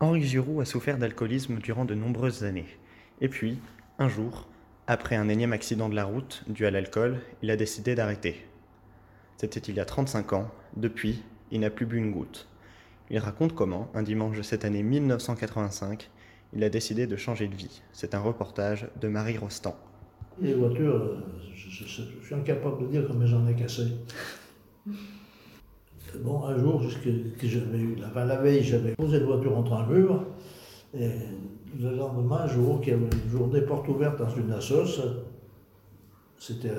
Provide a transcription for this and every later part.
Henri Giroux a souffert d'alcoolisme durant de nombreuses années. Et puis, un jour, après un énième accident de la route dû à l'alcool, il a décidé d'arrêter. C'était il y a 35 ans. Depuis, il n'a plus bu une goutte. Il raconte comment, un dimanche de cette année 1985, il a décidé de changer de vie. C'est un reportage de Marie Rostand. Les voitures, euh, je suis incapable de dire combien j'en ai cassé. Bon, un jour, que j'avais eu, enfin, la veille, j'avais posé une voiture entre un mur, et le lendemain, un jour, qu'il y avait une journée porte ouverte dans une assoce, c'était,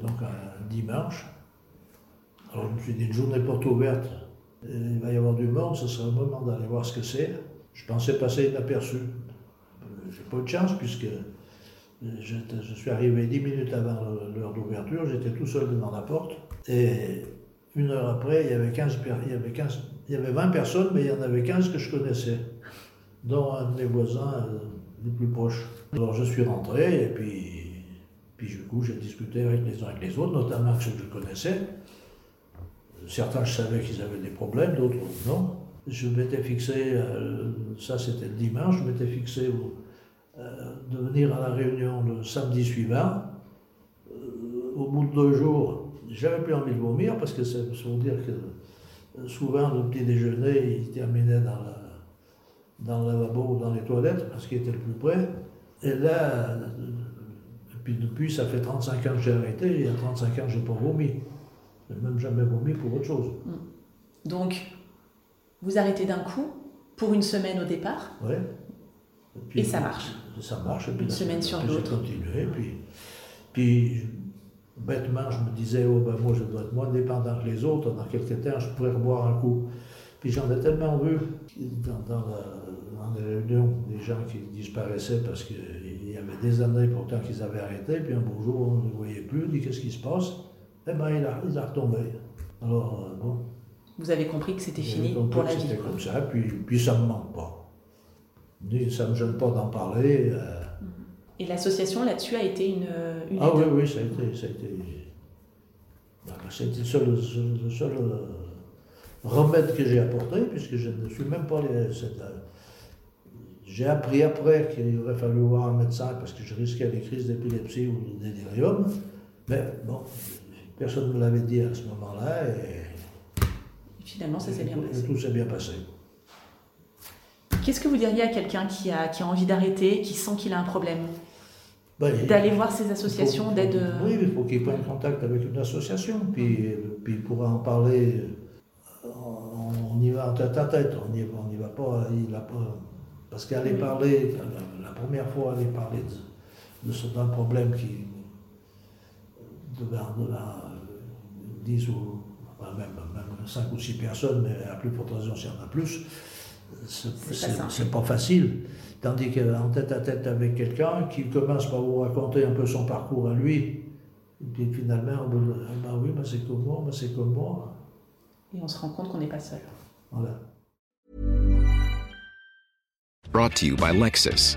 donc un dimanche. Alors je me suis dit, une journée porte ouverte, il va y avoir du monde, ce serait le moment d'aller voir ce que c'est. Je pensais passer inaperçu. J'ai pas eu de chance, puisque Je suis arrivé dix minutes avant l'heure d'ouverture, j'étais tout seul devant la porte. Et une heure après, il y avait, 15, per- il y avait, 15, il y avait 20 personnes, mais il y en avait 15 que je connaissais, dont un de mes voisins euh, les plus proches. Alors je suis rentré, et puis, puis du coup, j'ai discuté avec les uns avec les autres, notamment ceux que je connaissais. Certains, je savais qu'ils avaient des problèmes, d'autres non. Je m'étais fixé, euh, ça c'était le dimanche, je m'étais fixé euh, de venir à la réunion le samedi suivant. Au bout de deux jours, j'avais plus envie de vomir parce que c'est pour dire que euh, souvent le petit déjeuner il terminait dans, la, dans le lavabo ou dans les toilettes parce qu'il était le plus près. Et là, euh, et puis depuis, ça fait 35 ans que j'ai arrêté, et il y a 35 ans je n'ai pas vomi. Je n'ai même jamais vomi pour autre chose. Donc, vous arrêtez d'un coup pour une semaine au départ. Puis- Et ça marche. Ça marche. Et puis Une là, semaine sur puis j'ai l'autre. continué. Puis, puis je- bêtement, je me disais, oh, ben, moi, je dois être moins dépendant que les autres. Dans quelques temps, je pourrais reboire un coup. Puis j'en ai tellement vu dans, dans, la- dans les réunions des gens qui disparaissaient parce qu'il y avait des années pourtant qu'ils avaient arrêté. Puis un beau jour, on ne les voyait plus. On dit, qu'est-ce qui se passe? Eh bien, il a, il a retombé. Alors, euh, bon. Vous avez compris que c'était fini compris pour que la vie. C'était comme ça, puis, puis ça ne me manque pas. Ça ne me gêne pas d'en parler. euh. Et l'association là-dessus a été une, une Ah oui, aide. oui, ça a été. Ça a été... C'était le seul, le seul, euh, remède que j'ai apporté, puisque je ne suis même pas. euh, J'ai appris après qu'il aurait fallu voir un médecin parce que je risquais des crises d'épilepsie ou de délirium. Mais bon, personne ne me l'avait dit à ce moment-là et, Finalement, ça s'est bien et passé. tout s'est bien passé. Qu'est-ce que vous diriez à quelqu'un qui a, qui a envie d'arrêter, qui sent qu'il a un problème il- D'aller voir ces associations d'aide euh, Oui, il faut qu'il prenne contact avec une association, puis, puis il pourra en parler. On, on y va en tête à tête, on n'y on va pas, il a pas. Parce qu'aller Oui. parler, la, la première fois, aller parler de, de ce d'un problème qui. devant, devant euh, 10 ou. enfin, même, même 5 ou 6 personnes, mais à plus forte raison s'il y en a plus, c'est pas facile. Tandis qu'en tête à tête avec quelqu'un qui commence par vous raconter un peu son parcours à lui, et puis finalement, bout de, ah ben oui, ben c'est comme moi, ben c'est comme moi. et on se rend compte qu'on n'est pas seul. Voilà. Brought to you by Lexus.